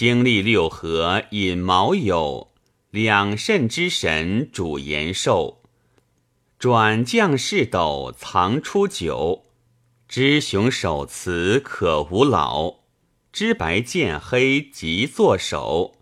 经历六合引卯酉，两肾之神主延寿。转将士斗藏初九，知雄守雌可无老，知白见黑即作首。